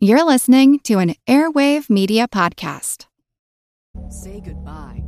You're listening to an Airwave Media Podcast. Say goodbye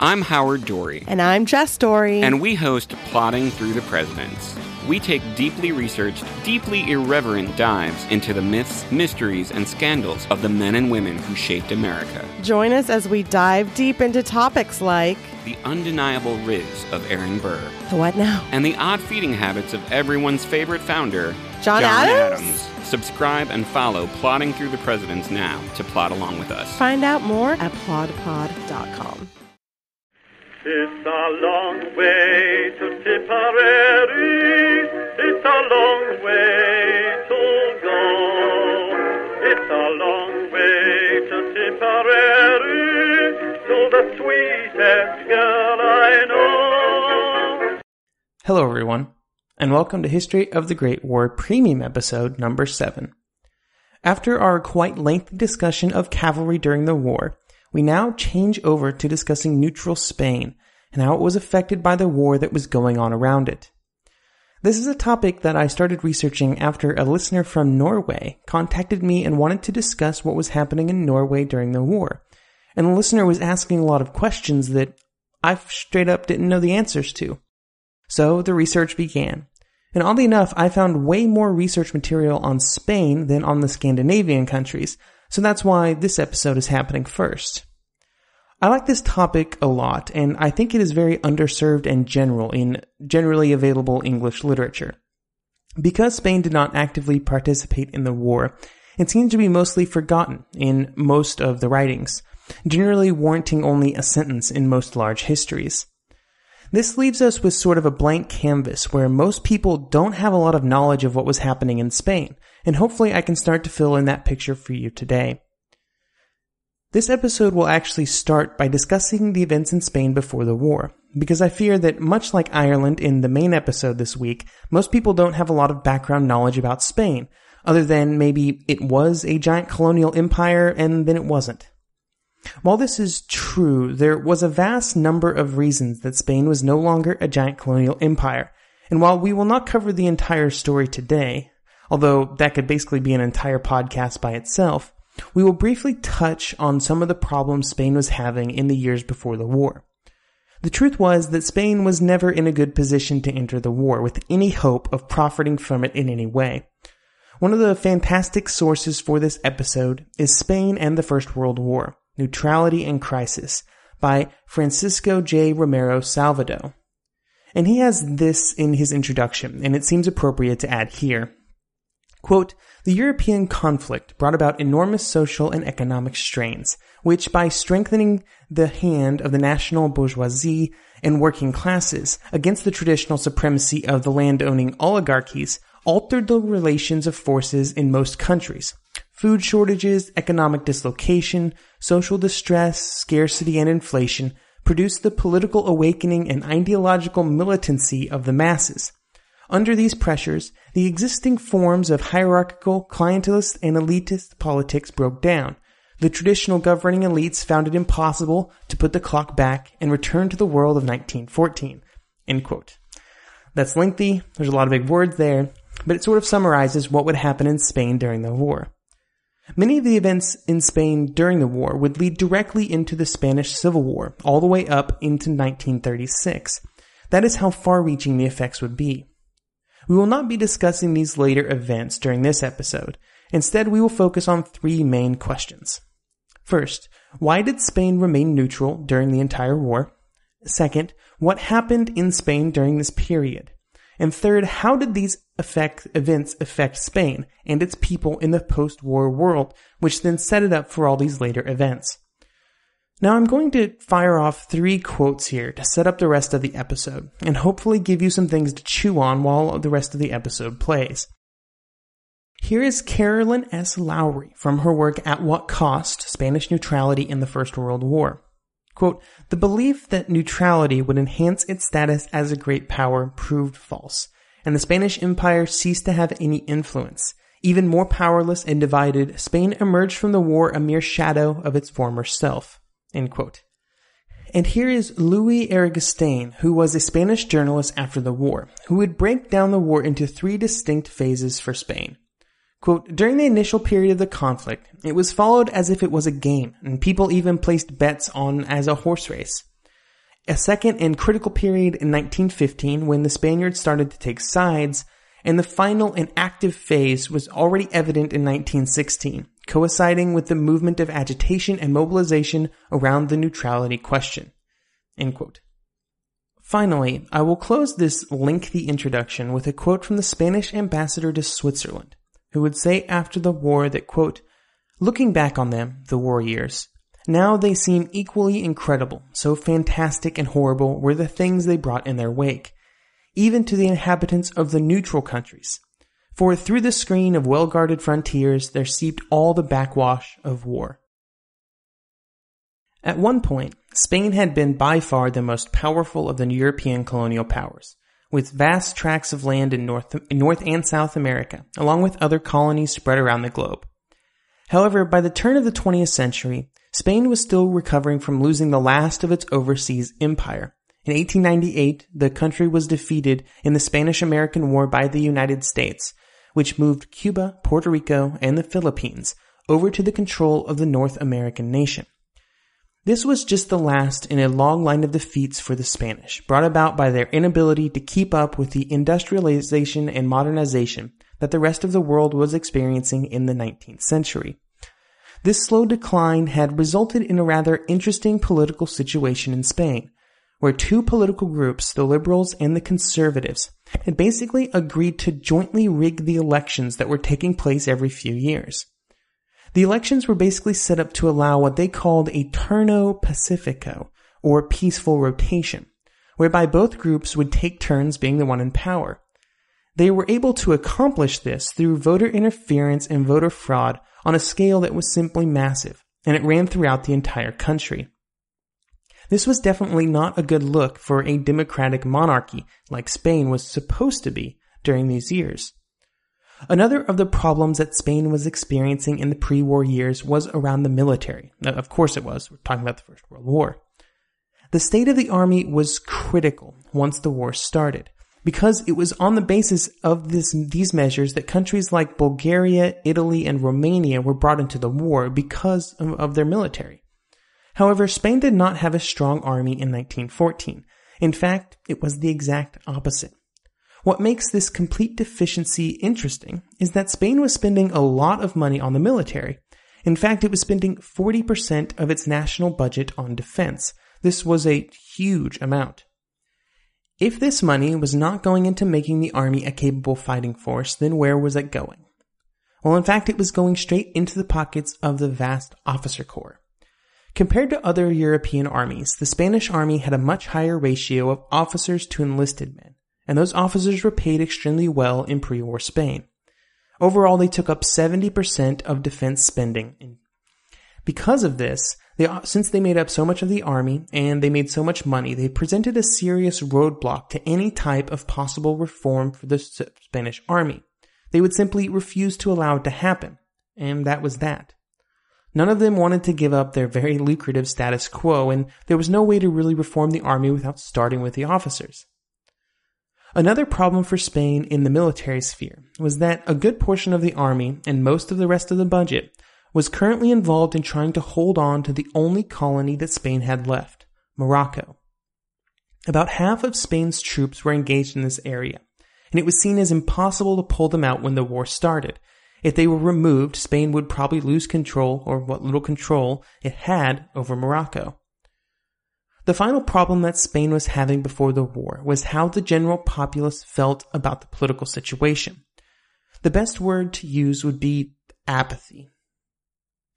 I'm Howard Dorre. And I'm Jess Dorre. And we host Plodding Through the Presidents. We take deeply researched, deeply irreverent dives into the myths, mysteries, and scandals of the men and women who shaped America. Join us as we dive deep into topics like the undeniable riz of Aaron Burr. The what now? And the odd feeding habits of everyone's favorite founder, John, John Adams? Adams. Subscribe and follow Plodding Through the Presidents now to plot along with us. Find out more at plodpod.com. It's a long way to Tipperary. It's a long way to go. It's a long way to Tipperary to the sweetest girl I know. Hello, everyone, and welcome to History of the Great War Premium Episode number 7. After our quite lengthy discussion of cavalry during the war, we now change over to discussing neutral Spain and how it was affected by the war that was going on around it. This is a topic that I started researching after a listener from Norway contacted me and wanted to discuss what was happening in Norway during the war. And the listener was asking a lot of questions that I straight up didn't know the answers to. So the research began. And oddly enough, I found way more research material on Spain than on the Scandinavian countries, so that's why this episode is happening first. I like this topic a lot, and I think it is very underserved and general in generally available English literature. Because Spain did not actively participate in the war, it seems to be mostly forgotten in most of the writings, generally warranting only a sentence in most large histories. This leaves us with sort of a blank canvas where most people don't have a lot of knowledge of what was happening in Spain, and hopefully I can start to fill in that picture for you today. This episode will actually start by discussing the events in Spain before the war, because I fear that much like Ireland in the main episode this week, most people don't have a lot of background knowledge about Spain, other than maybe it was a giant colonial empire and then it wasn't. While this is true, there was a vast number of reasons that Spain was no longer a giant colonial empire, and while we will not cover the entire story today, although that could basically be an entire podcast by itself, we will briefly touch on some of the problems Spain was having in the years before the war. The truth was that Spain was never in a good position to enter the war with any hope of profiting from it in any way. One of the fantastic sources for this episode is Spain and the First World War, Neutrality and Crisis by Francisco J. Romero Salvado. And he has this in his introduction, and it seems appropriate to add here. Quote, the European conflict brought about enormous social and economic strains, which by strengthening the hand of the national bourgeoisie and working classes against the traditional supremacy of the land-owning oligarchies, altered the relations of forces in most countries. Food shortages, economic dislocation, social distress, scarcity, and inflation produced the political awakening and ideological militancy of the masses. Under these pressures, the existing forms of hierarchical, clientelist, and elitist politics broke down. The traditional governing elites found it impossible to put the clock back and return to the world of 1914. End quote. That's lengthy, there's a lot of big words there, but it sort of summarizes what would happen in Spain during the war. Many of the events in Spain during the war would lead directly into the Spanish Civil War, all the way up into 1936. That is how far reaching the effects would be. We will not be discussing these later events during this episode. Instead, we will focus on three main questions. First, why did Spain remain neutral during the entire war? Second, what happened in Spain during this period? And third, how did these events affect Spain and its people in the post-war world, which then set it up for all these later events? Now I'm going to fire off three quotes here to set up the rest of the episode and hopefully give you some things to chew on while the rest of the episode plays. Here is Carolyn S. Lowry from her work At What Cost? Spanish Neutrality in the First World War. Quote, the belief that neutrality would enhance its status as a great power proved false, and the Spanish Empire ceased to have any influence. Even more powerless and divided, Spain emerged from the war a mere shadow of its former self. End quote. And here is Louis Araquistáin, who was a Spanish journalist after the war, who would break down the war into three distinct phases for Spain. Quote, during the initial period of the conflict, it was followed as if it was a game, and people even placed bets on as a horse race. A second and critical period in 1915 when the Spaniards started to take sides, and the final and active phase was already evident in 1916, coinciding with the movement of agitation and mobilization around the neutrality question. Finally, I will close this lengthy introduction with a quote from the Spanish ambassador to Switzerland who would say after the war that, quote, looking back on them, the war years, now they seem equally incredible, so fantastic and horrible were the things they brought in their wake, even to the inhabitants of the neutral countries. For through the screen of well-guarded frontiers there seeped all the backwash of war. At one point, Spain had been by far the most powerful of the European colonial powers with vast tracts of land in North, North and South America, along with other colonies spread around the globe. However, by the turn of the 20th century, Spain was still recovering from losing the last of its overseas empire. In 1898, the country was defeated in the Spanish-American War by the United States, which moved Cuba, Puerto Rico, and the Philippines over to the control of the North American nation. This was just the last in a long line of defeats for the Spanish, brought about by their inability to keep up with the industrialization and modernization that the rest of the world was experiencing in the 19th century. This slow decline had resulted in a rather interesting political situation in Spain, where two political groups, the liberals and the conservatives, had basically agreed to jointly rig the elections that were taking place every few years. The elections were basically set up to allow what they called a turno pacifico, or peaceful rotation, whereby both groups would take turns being the one in power. They were able to accomplish this through voter interference and voter fraud on a scale that was simply massive, and it ran throughout the entire country. This was definitely not a good look for a democratic monarchy like Spain was supposed to be during these years. Another of the problems that Spain was experiencing in the pre-war years was around the military. Of course it was. We're talking about the First World War. The state of the army was critical once the war started because it was on the basis of this, these measures that countries like Bulgaria, Italy, and Romania were brought into the war because of, of their military. However, Spain did not have a strong army in 1914. In fact, it was the exact opposite. What makes this complete deficiency interesting is that Spain was spending a lot of money on the military. In fact, it was spending 40% of its national budget on defense. This was a huge amount. If this money was not going into making the army a capable fighting force, then where was it going? Well, in fact, it was going straight into the pockets of the vast officer corps. Compared to other European armies, the Spanish army had a much higher ratio of officers to enlisted men and those officers were paid extremely well in pre-war Spain. Overall, they took up 70% of defense spending. Because of this, they, uh, since they made up so much of the army and they made so much money, they presented a serious roadblock to any type of possible reform for the Spanish army. They would simply refuse to allow it to happen. And that was that. None of them wanted to give up their very lucrative status quo, and there was no way to really reform the army without starting with the officers. Another problem for Spain in the military sphere was that a good portion of the army and most of the rest of the budget was currently involved in trying to hold on to the only colony that Spain had left, Morocco. About half of Spain's troops were engaged in this area, and it was seen as impossible to pull them out when the war started. If they were removed, Spain would probably lose control, or what little control it had, over Morocco. The final problem that Spain was having before the war was how the general populace felt about the political situation. The best word to use would be apathy.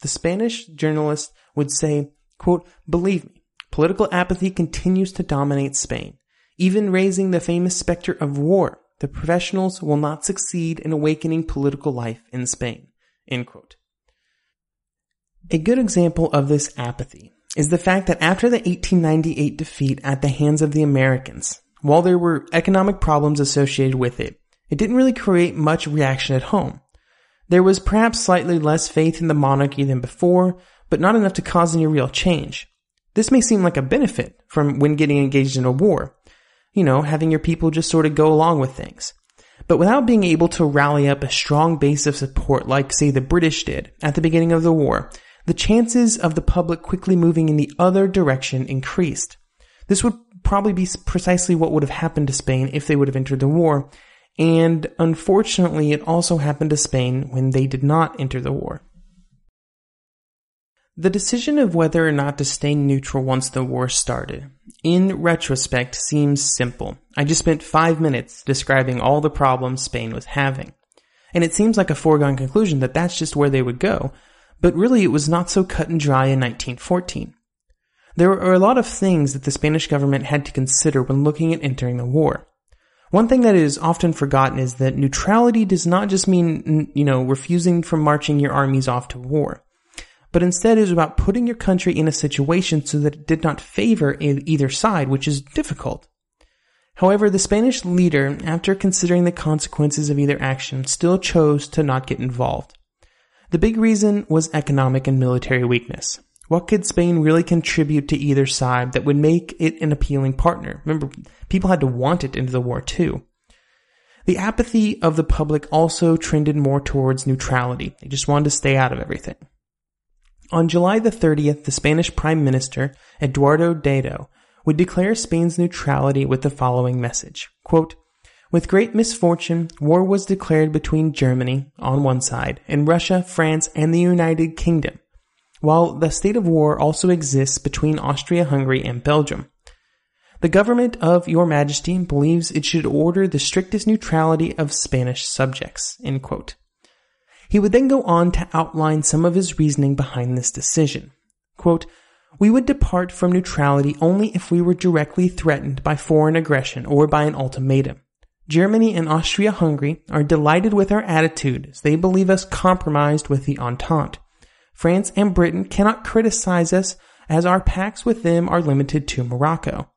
The Spanish journalist would say, quote, believe me, political apathy continues to dominate Spain, even raising the famous specter of war, the professionals will not succeed in awakening political life in Spain. A good example of this apathy is the fact that after the 1898 defeat at the hands of the Americans, while there were economic problems associated with it, it didn't really create much reaction at home. There was perhaps slightly less faith in the monarchy than before, but not enough to cause any real change. This may seem like a benefit from when getting engaged in a war. You know, having your people just sort of go along with things. But without being able to rally up a strong base of support like, say, the British did at the beginning of the war, the chances of the public quickly moving in the other direction increased. This would probably be precisely what would have happened to Spain if they would have entered the war, and unfortunately it also happened to Spain when they did not enter the war. The decision of whether or not to stay neutral once the war started, in retrospect, seems simple. I just spent five minutes describing all the problems Spain was having. And it seems like a foregone conclusion that that's just where they would go, but really it was not so cut and dry in 1914. There were a lot of things that the Spanish government had to consider when looking at entering the war. One thing that is often forgotten is that neutrality does not just mean, you know, refusing from marching your armies off to war but instead is about putting your country in a situation so that it did not favor either side, which is difficult. However, the Spanish leader, after considering the consequences of either action, still chose to not get involved. The big reason was economic and military weakness. What could Spain really contribute to either side that would make it an appealing partner? Remember, people had to want it into the war too. The apathy of the public also trended more towards neutrality. They just wanted to stay out of everything. On July the 30th, the Spanish Prime Minister, Eduardo Dato, would declare Spain's neutrality with the following message. Quote, with great misfortune, war was declared between Germany, on one side, and Russia, France, and the United Kingdom, while the state of war also exists between Austria-Hungary and Belgium. The government of Your Majesty believes it should order the strictest neutrality of Spanish subjects. End quote. He would then go on to outline some of his reasoning behind this decision. Quote, we would depart from neutrality only if we were directly threatened by foreign aggression or by an ultimatum. Germany and Austria-Hungary are delighted with our attitude as they believe us compromised with the Entente. France and Britain cannot criticize us as our pacts with them are limited to Morocco.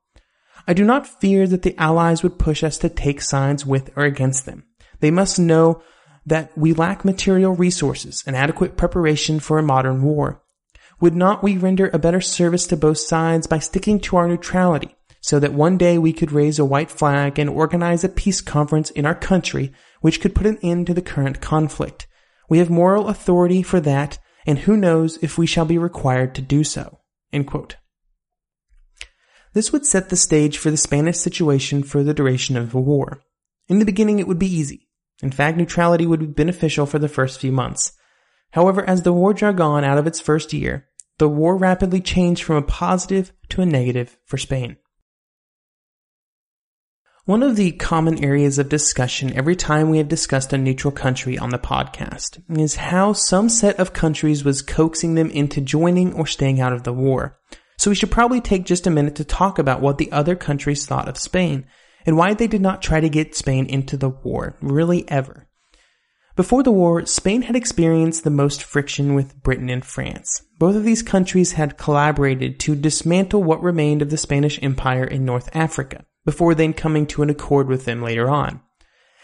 I do not fear that the Allies would push us to take sides with or against them. They must know that we lack material resources and adequate preparation for a modern war. Would not we render a better service to both sides by sticking to our neutrality so that one day we could raise a white flag and organize a peace conference in our country which could put an end to the current conflict? We have moral authority for that, and who knows if we shall be required to do so. This would set the stage for the Spanish situation for the duration of the war. In the beginning, it would be easy. In fact, neutrality would be beneficial for the first few months. However, as the war dragged on out of its first year, the war rapidly changed from a positive to a negative for Spain. One of the common areas of discussion every time we have discussed a neutral country on the podcast is how some set of countries was coaxing them into joining or staying out of the war. So we should probably take just a minute to talk about what the other countries thought of Spain and why they did not try to get Spain into the war, really ever. Before the war, Spain had experienced the most friction with Britain and France. Both of these countries had collaborated to dismantle what remained of the Spanish Empire in North Africa, before then coming to an accord with them later on.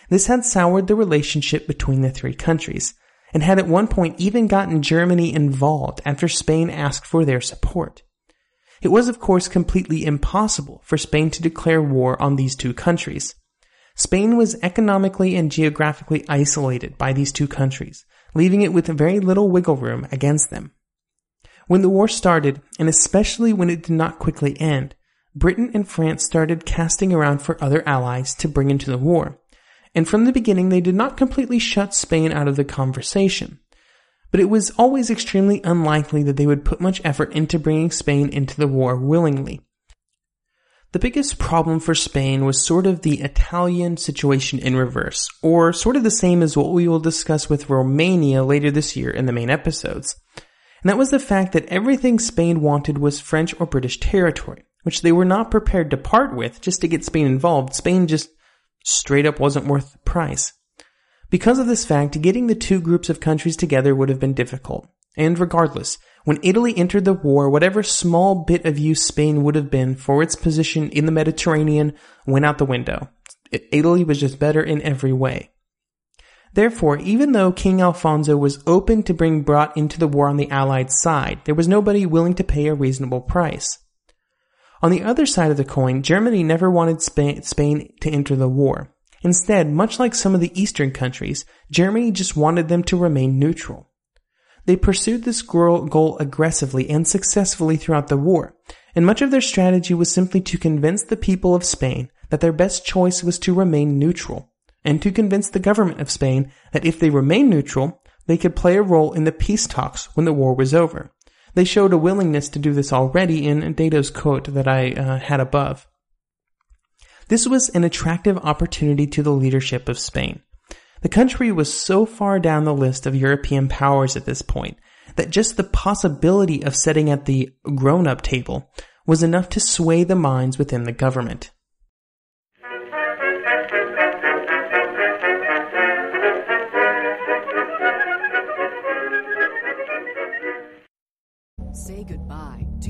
This had soured the relationship between the three countries, and had at one point even gotten Germany involved after Spain asked for their support. It was, of course, completely impossible for Spain to declare war on these two countries. Spain was economically and geographically isolated by these two countries, leaving it with very little wiggle room against them. When the war started, and especially when it did not quickly end, Britain and France started casting around for other allies to bring into the war. And from the beginning, they did not completely shut Spain out of the conversation but it was always extremely unlikely that they would put much effort into bringing Spain into the war willingly. The biggest problem for Spain was sort of the Italian situation in reverse, or sort of the same as what we will discuss with Romania later this year in the main episodes. And that was the fact that everything Spain wanted was French or British territory, which they were not prepared to part with just to get Spain involved. Spain just straight up wasn't worth the price. Because of this fact, getting the two groups of countries together would have been difficult. And regardless, when Italy entered the war, whatever small bit of use Spain would have been for its position in the Mediterranean went out the window. Italy was just better in every way. Therefore, even though King Alfonso was open to being brought into the war on the Allied side, there was nobody willing to pay a reasonable price. On the other side of the coin, Germany never wanted Spain, Spain to enter the war. Instead, much like some of the eastern countries, Germany just wanted them to remain neutral. They pursued this goal aggressively and successfully throughout the war, and much of their strategy was simply to convince the people of Spain that their best choice was to remain neutral, and to convince the government of Spain that if they remained neutral, they could play a role in the peace talks when the war was over. They showed a willingness to do this already in Dato's quote that I uh, had above. This was an attractive opportunity to the leadership of Spain. The country was so far down the list of European powers at this point that just the possibility of sitting at the grown up table was enough to sway the minds within the government.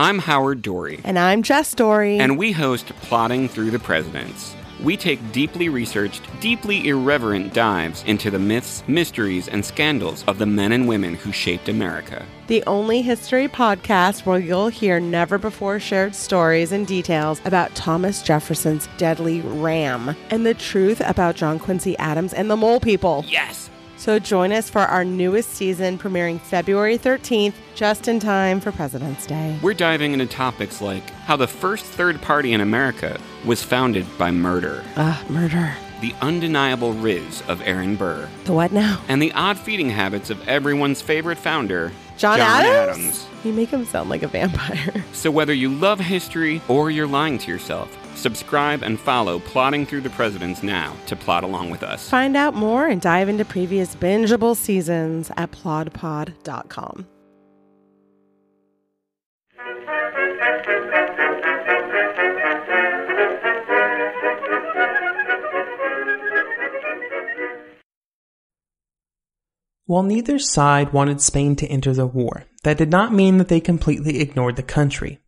I'm Howard Dorre, And I'm Jess Dorre. and we host Plodding Through the Presidents. We take deeply researched, deeply irreverent dives into the myths, mysteries, and scandals of the men and women who shaped America. the only history podcast where you'll hear never before shared stories and details about Thomas Jefferson's deadly ram and the truth about John Quincy Adams and the Mole People. Yes! So join us for our newest season premiering February 13th, just in time for President's Day. We're diving into topics like how the first third party in America was founded by murder, Ah, murder. the undeniable riz of Aaron Burr, The what now? and the odd feeding habits of everyone's favorite founder, John, Adams? Adams. You make him sound like a vampire. So whether you love history or you're lying to yourself, subscribe and follow Plodding Through the Presidents now to plot along with us. Find out more and dive into previous bingeable seasons at plodpod.com. While neither side wanted Spain to enter the war, that did not mean that they completely ignored the country.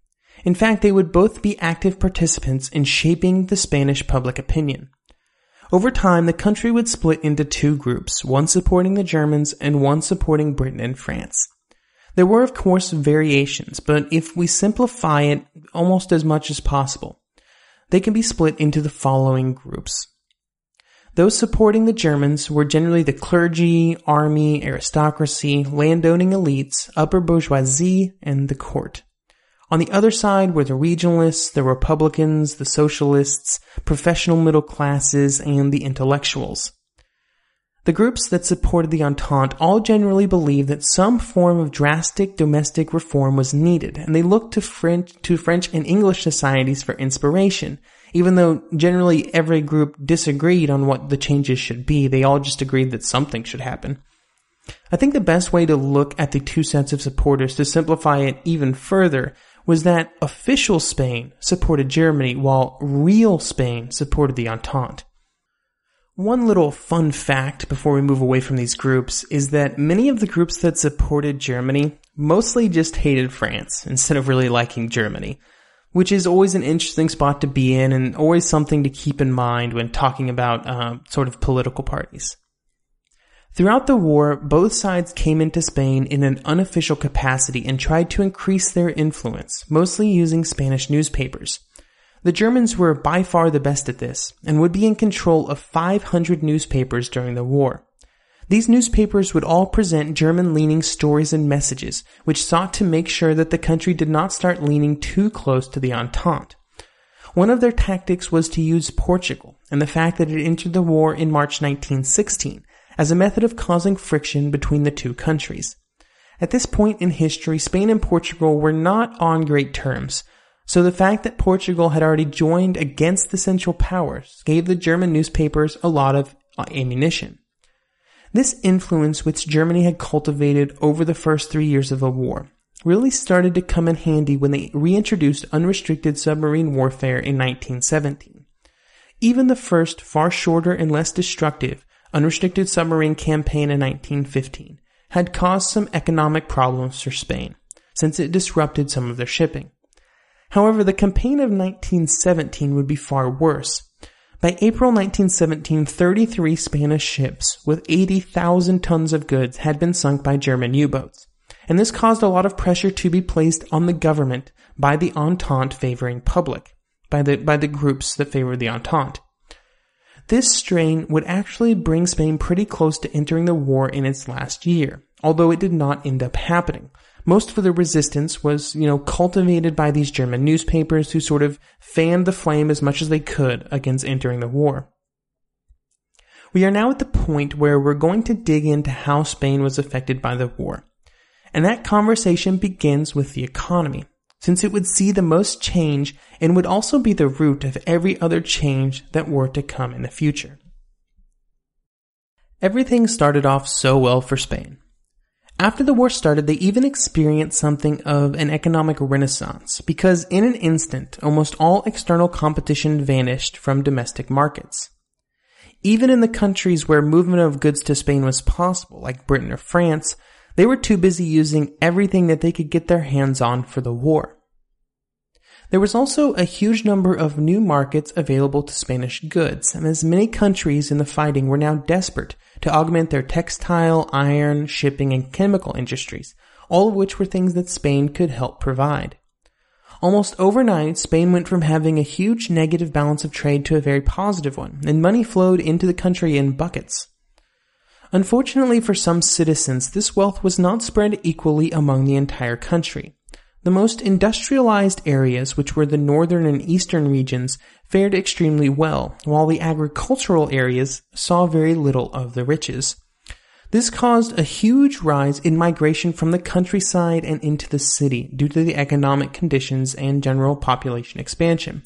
In fact, they would both be active participants in shaping the Spanish public opinion. Over time, the country would split into two groups, one supporting the Germans and one supporting Britain and France. There were, of course, variations, but if we simplify it almost as much as possible, they can be split into the following groups. Those supporting the Germans were generally the clergy, army, aristocracy, landowning elites, upper bourgeoisie, and the court. On the other side were the regionalists, the republicans, the socialists, professional middle classes, and the intellectuals. The groups that supported the Entente all generally believed that some form of drastic domestic reform was needed, and they looked to French, to French and English societies for inspiration. Even though generally every group disagreed on what the changes should be, they all just agreed that something should happen. I think the best way to look at the two sets of supporters to simplify it even further was that official Spain supported Germany while real Spain supported the Entente. One little fun fact before we move away from these groups is that many of the groups that supported Germany mostly just hated France instead of really liking Germany, which is always an interesting spot to be in and always something to keep in mind when talking about uh, sort of political parties. Throughout the war, both sides came into Spain in an unofficial capacity and tried to increase their influence, mostly using Spanish newspapers. The Germans were by far the best at this, and would be in control of 500 newspapers during the war. These newspapers would all present German leaning stories and messages, which sought to make sure that the country did not start leaning too close to the Entente. One of their tactics was to use Portugal and the fact that it entered the war in March 1916 as a method of causing friction between the two countries. At this point in history, Spain and Portugal were not on great terms, so the fact that Portugal had already joined against the Central Powers gave the German newspapers a lot of uh, ammunition. This influence which Germany had cultivated over the first three years of the war really started to come in handy when they reintroduced unrestricted submarine warfare in 1917. Even the first, far shorter and less destructive, unrestricted submarine campaign in 1915 had caused some economic problems for Spain, since it disrupted some of their shipping. However, the campaign of 1917 would be far worse. By April 1917, 33 Spanish ships with 80,000 tons of goods had been sunk by German U-boats and this caused a lot of pressure to be placed on the government by the Entente favoring public, by the, by the groups that favored the Entente. This strain would actually bring Spain pretty close to entering the war in its last year, although it did not end up happening. Most of the resistance was, you know, cultivated by these German newspapers who sort of fanned the flame as much as they could against entering the war. We are now at the point where we're going to dig into how Spain was affected by the war. And that conversation begins with the economy, since it would see the most change and would also be the root of every other change that were to come in the future. Everything started off so well for Spain. After the war started, they even experienced something of an economic renaissance because in an instant, almost all external competition vanished from domestic markets. Even in the countries where movement of goods to Spain was possible, like Britain or France, they were too busy using everything that they could get their hands on for the war. There was also a huge number of new markets available to Spanish goods, and as many countries in the fighting were now desperate to augment their textile, iron, shipping, and chemical industries, all of which were things that Spain could help provide. Almost overnight, Spain went from having a huge negative balance of trade to a very positive one, and money flowed into the country in buckets. Unfortunately for some citizens, this wealth was not spread equally among the entire country. The most industrialized areas, which were the northern and eastern regions, fared extremely well, while the agricultural areas saw very little of the riches. This caused a huge rise in migration from the countryside and into the city due to the economic conditions and general population expansion.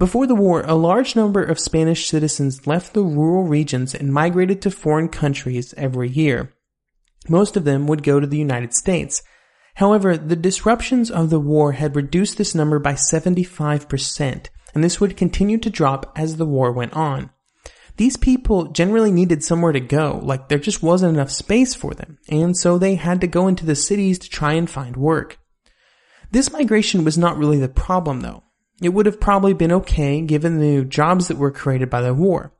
Before the war, a large number of Spanish citizens left the rural regions and migrated to foreign countries every year. Most of them would go to the United States. However, the disruptions of the war had reduced this number by 75%, and this would continue to drop as the war went on. These people generally needed somewhere to go, like there just wasn't enough space for them, and so they had to go into the cities to try and find work. This migration was not really the problem though. It would have probably been okay given the jobs that were created by the war.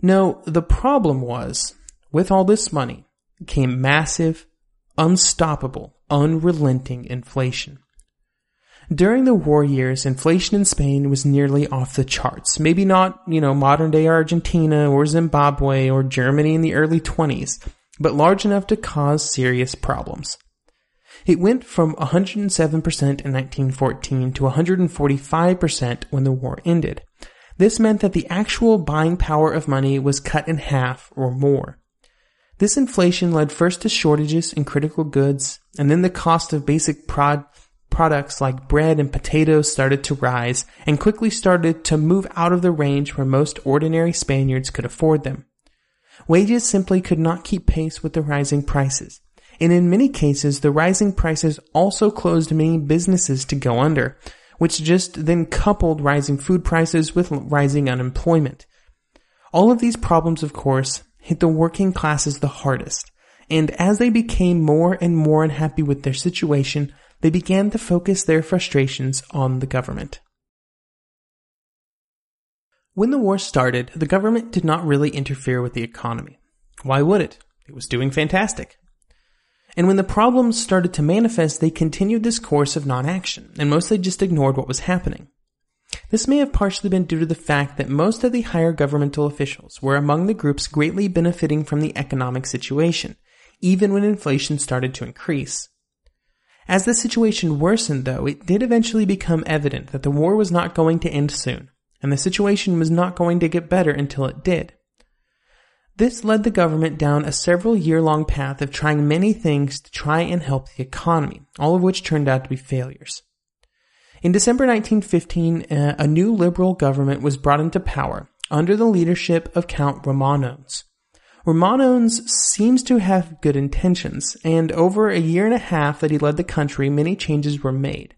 No, the problem was, with all this money came massive, unstoppable, unrelenting inflation. During the war years, inflation in Spain was nearly off the charts. Maybe not, you know, modern day Argentina or Zimbabwe or Germany in the early 20s, but large enough to cause serious problems. It went from 107% in 1914 to 145% when the war ended. This meant that the actual buying power of money was cut in half or more. This inflation led first to shortages in critical goods, and then the cost of basic prod- products like bread and potatoes started to rise and quickly started to move out of the range where most ordinary Spaniards could afford them. Wages simply could not keep pace with the rising prices and in many cases, the rising prices also closed many businesses to go under, which just then coupled rising food prices with rising unemployment. All of these problems, of course, hit the working classes the hardest, and as they became more and more unhappy with their situation, they began to focus their frustrations on the government. When the war started, the government did not really interfere with the economy. Why would it? It was doing fantastic. And when the problems started to manifest, they continued this course of non-action and mostly just ignored what was happening. This may have partially been due to the fact that most of the higher governmental officials were among the groups greatly benefiting from the economic situation, even when inflation started to increase. As the situation worsened though, it did eventually become evident that the war was not going to end soon, and the situation was not going to get better until it did. This led the government down a several year long path of trying many things to try and help the economy, all of which turned out to be failures. In December 1915, uh, a new liberal government was brought into power under the leadership of Count Romanones. Romanones seems to have good intentions, and over a year and a half that he led the country, many changes were made.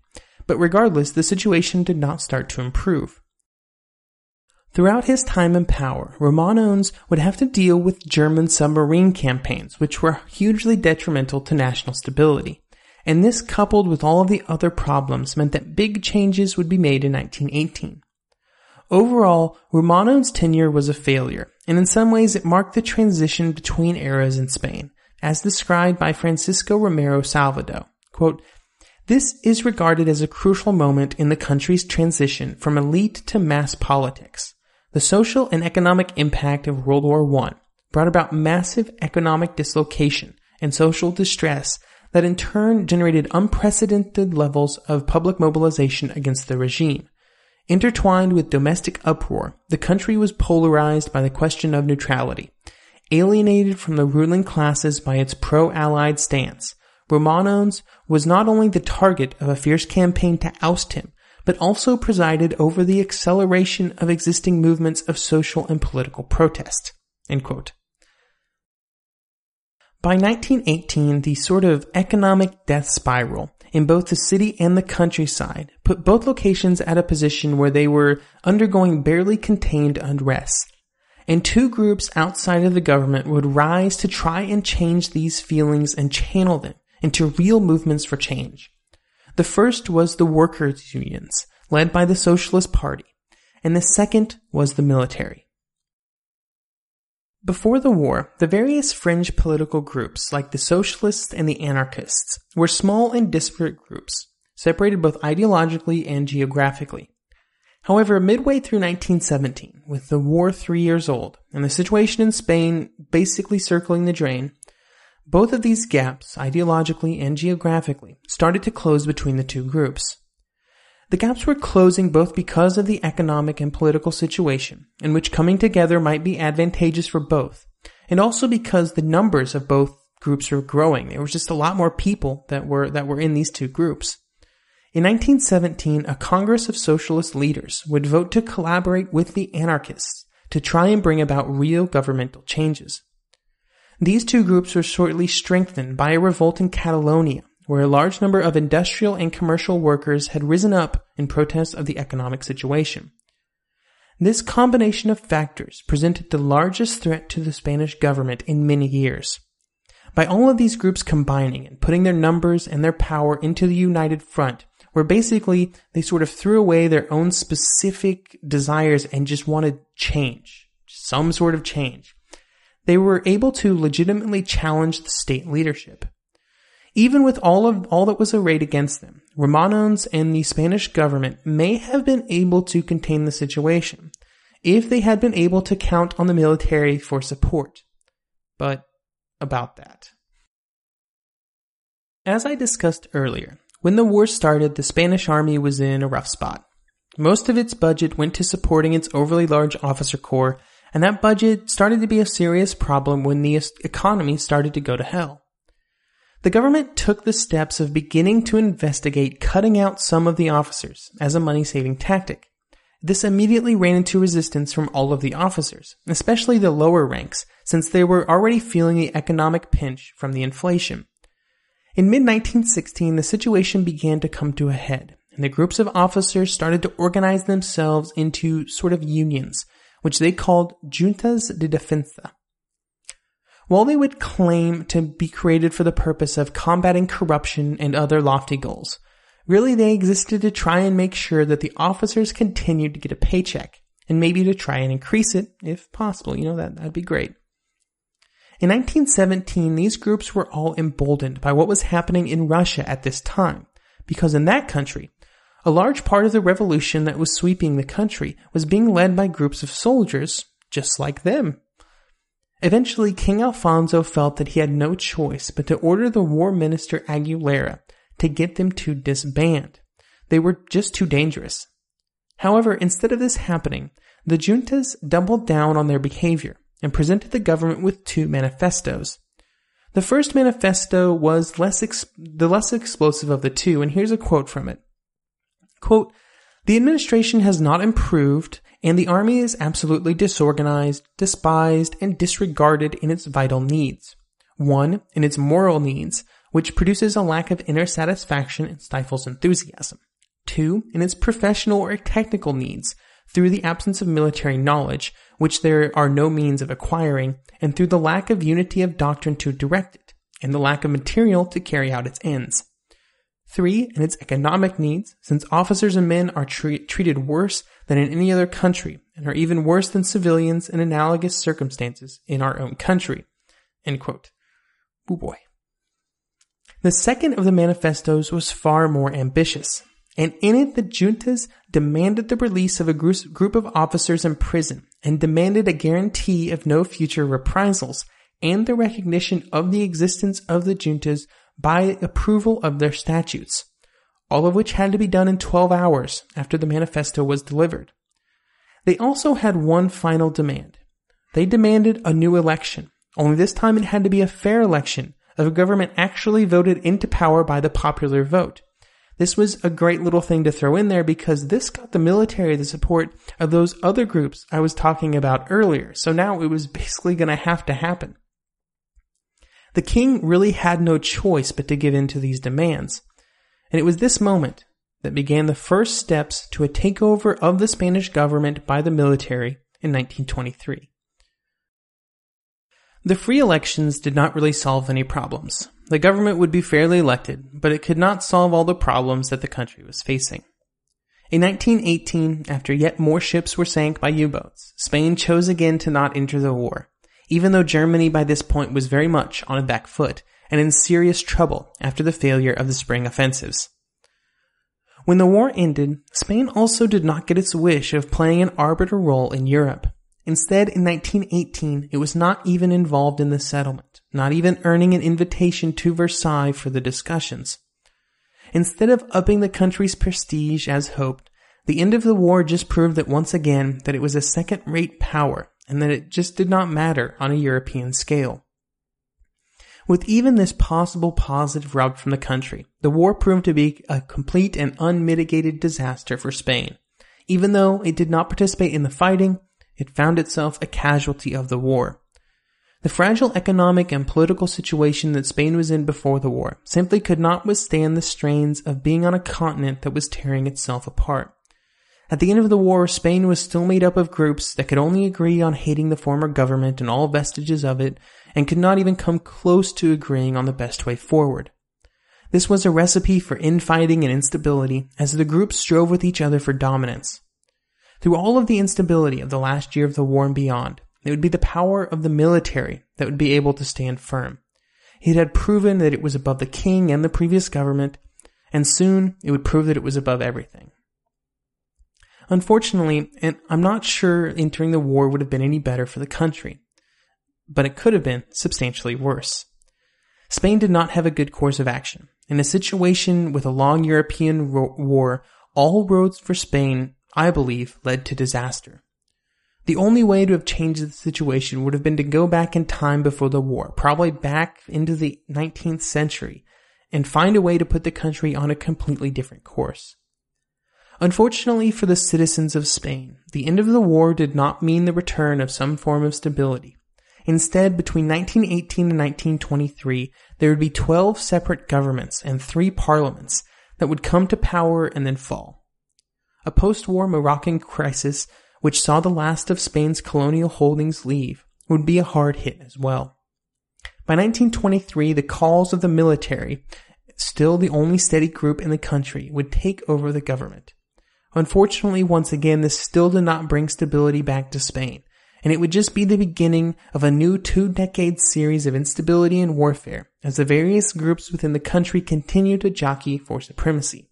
But regardless, the situation did not start to improve. Throughout his time in power, Romanones would have to deal with German submarine campaigns, which were hugely detrimental to national stability. And this coupled with all of the other problems meant that big changes would be made in 1918. Overall, Romanones' tenure was a failure, and in some ways it marked the transition between eras in Spain, as described by Francisco Romero Salvado. Quote, this is regarded as a crucial moment in the country's transition from elite to mass politics. The social and economic impact of World War I brought about massive economic dislocation and social distress that in turn generated unprecedented levels of public mobilization against the regime. Intertwined with domestic uproar, the country was polarized by the question of neutrality. Alienated from the ruling classes by its pro-Allied stance, Romanones was not only the target of a fierce campaign to oust him, but also presided over the acceleration of existing movements of social and political protest. By 1918, the sort of economic death spiral in both the city and the countryside put both locations at a position where they were undergoing barely contained unrest. And two groups outside of the government would rise to try and change these feelings and channel them into real movements for change. The first was the workers' unions, led by the Socialist Party, and the second was the military. Before the war, the various fringe political groups, like the Socialists and the Anarchists, were small and disparate groups, separated both ideologically and geographically. However, midway through 1917, with the war three years old, and the situation in Spain basically circling the drain, both of these gaps, ideologically and geographically, started to close between the two groups. The gaps were closing both because of the economic and political situation, in which coming together might be advantageous for both, and also because the numbers of both groups were growing. There was just a lot more people that were, that were in these two groups. In 1917, a Congress of Socialist leaders would vote to collaborate with the anarchists to try and bring about real governmental changes. These two groups were shortly strengthened by a revolt in Catalonia, where a large number of industrial and commercial workers had risen up in protest of the economic situation. This combination of factors presented the largest threat to the Spanish government in many years. By all of these groups combining and putting their numbers and their power into the united front, where basically they sort of threw away their own specific desires and just wanted change, some sort of change they were able to legitimately challenge the state leadership. Even with all of all that was arrayed against them, Romanones and the Spanish government may have been able to contain the situation if they had been able to count on the military for support. But about that. As I discussed earlier, when the war started, the Spanish army was in a rough spot. Most of its budget went to supporting its overly large officer corps and that budget started to be a serious problem when the economy started to go to hell. The government took the steps of beginning to investigate cutting out some of the officers as a money saving tactic. This immediately ran into resistance from all of the officers, especially the lower ranks, since they were already feeling the economic pinch from the inflation. In mid 1916, the situation began to come to a head, and the groups of officers started to organize themselves into sort of unions which they called juntas de defensa. While they would claim to be created for the purpose of combating corruption and other lofty goals, really they existed to try and make sure that the officers continued to get a paycheck, and maybe to try and increase it if possible. You know, that, that'd be great. In 1917, these groups were all emboldened by what was happening in Russia at this time, because in that country, a large part of the revolution that was sweeping the country was being led by groups of soldiers just like them. Eventually, King Alfonso felt that he had no choice but to order the war minister Aguilera to get them to disband. They were just too dangerous. However, instead of this happening, the juntas doubled down on their behavior and presented the government with two manifestos. The first manifesto was less ex- the less explosive of the two, and here's a quote from it. Quote, the administration has not improved, and the army is absolutely disorganized, despised, and disregarded in its vital needs. One, in its moral needs, which produces a lack of inner satisfaction and stifles enthusiasm. Two, in its professional or technical needs, through the absence of military knowledge, which there are no means of acquiring, and through the lack of unity of doctrine to direct it, and the lack of material to carry out its ends. Three, in its economic needs, since officers and men are tre- treated worse than in any other country, and are even worse than civilians in analogous circumstances in our own country. End quote. Boy. The second of the manifestos was far more ambitious, and in it the juntas demanded the release of a group of officers in prison and demanded a guarantee of no future reprisals and the recognition of the existence of the juntas by approval of their statutes, all of which had to be done in 12 hours after the manifesto was delivered. They also had one final demand. They demanded a new election, only this time it had to be a fair election of a government actually voted into power by the popular vote. This was a great little thing to throw in there because this got the military the support of those other groups I was talking about earlier. So now it was basically going to have to happen. The king really had no choice but to give in to these demands. And it was this moment that began the first steps to a takeover of the Spanish government by the military in 1923. The free elections did not really solve any problems. The government would be fairly elected, but it could not solve all the problems that the country was facing. In 1918, after yet more ships were sank by U-boats, Spain chose again to not enter the war, even though Germany by this point was very much on a back foot and in serious trouble after the failure of the spring offensives. When the war ended, Spain also did not get its wish of playing an arbiter role in Europe. Instead, in 1918, it was not even involved in the settlement, not even earning an invitation to Versailles for the discussions. Instead of upping the country's prestige as hoped, the end of the war just proved that once again that it was a second-rate power and that it just did not matter on a European scale. With even this possible positive route from the country, the war proved to be a complete and unmitigated disaster for Spain. Even though it did not participate in the fighting, it found itself a casualty of the war. The fragile economic and political situation that Spain was in before the war simply could not withstand the strains of being on a continent that was tearing itself apart. At the end of the war, Spain was still made up of groups that could only agree on hating the former government and all vestiges of it, and could not even come close to agreeing on the best way forward. This was a recipe for infighting and instability as the groups strove with each other for dominance. Through all of the instability of the last year of the war and beyond, it would be the power of the military that would be able to stand firm. It had proven that it was above the king and the previous government, and soon it would prove that it was above everything. Unfortunately, and I'm not sure entering the war would have been any better for the country, but it could have been substantially worse. Spain did not have a good course of action. In a situation with a long European ro- war, all roads for Spain I believe, led to disaster. The only way to have changed the situation would have been to go back in time before the war, probably back into the 19th century, and find a way to put the country on a completely different course. Unfortunately for the citizens of Spain, the end of the war did not mean the return of some form of stability. Instead, between 1918 and 1923, there would be 12 separate governments and three parliaments that would come to power and then fall a post-war Moroccan crisis which saw the last of Spain's colonial holdings leave would be a hard hit as well. By 1923, the calls of the military, still the only steady group in the country, would take over the government. Unfortunately, once again, this still did not bring stability back to Spain, and it would just be the beginning of a new two-decade series of instability and warfare as the various groups within the country continue to jockey for supremacy.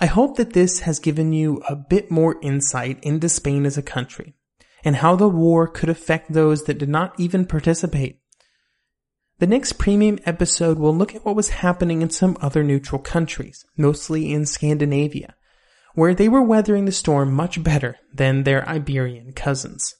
I hope that this has given you a bit more insight into Spain as a country and how the war could affect those that did not even participate. The next premium episode will look at what was happening in some other neutral countries, mostly in Scandinavia, where they were weathering the storm much better than their Iberian cousins.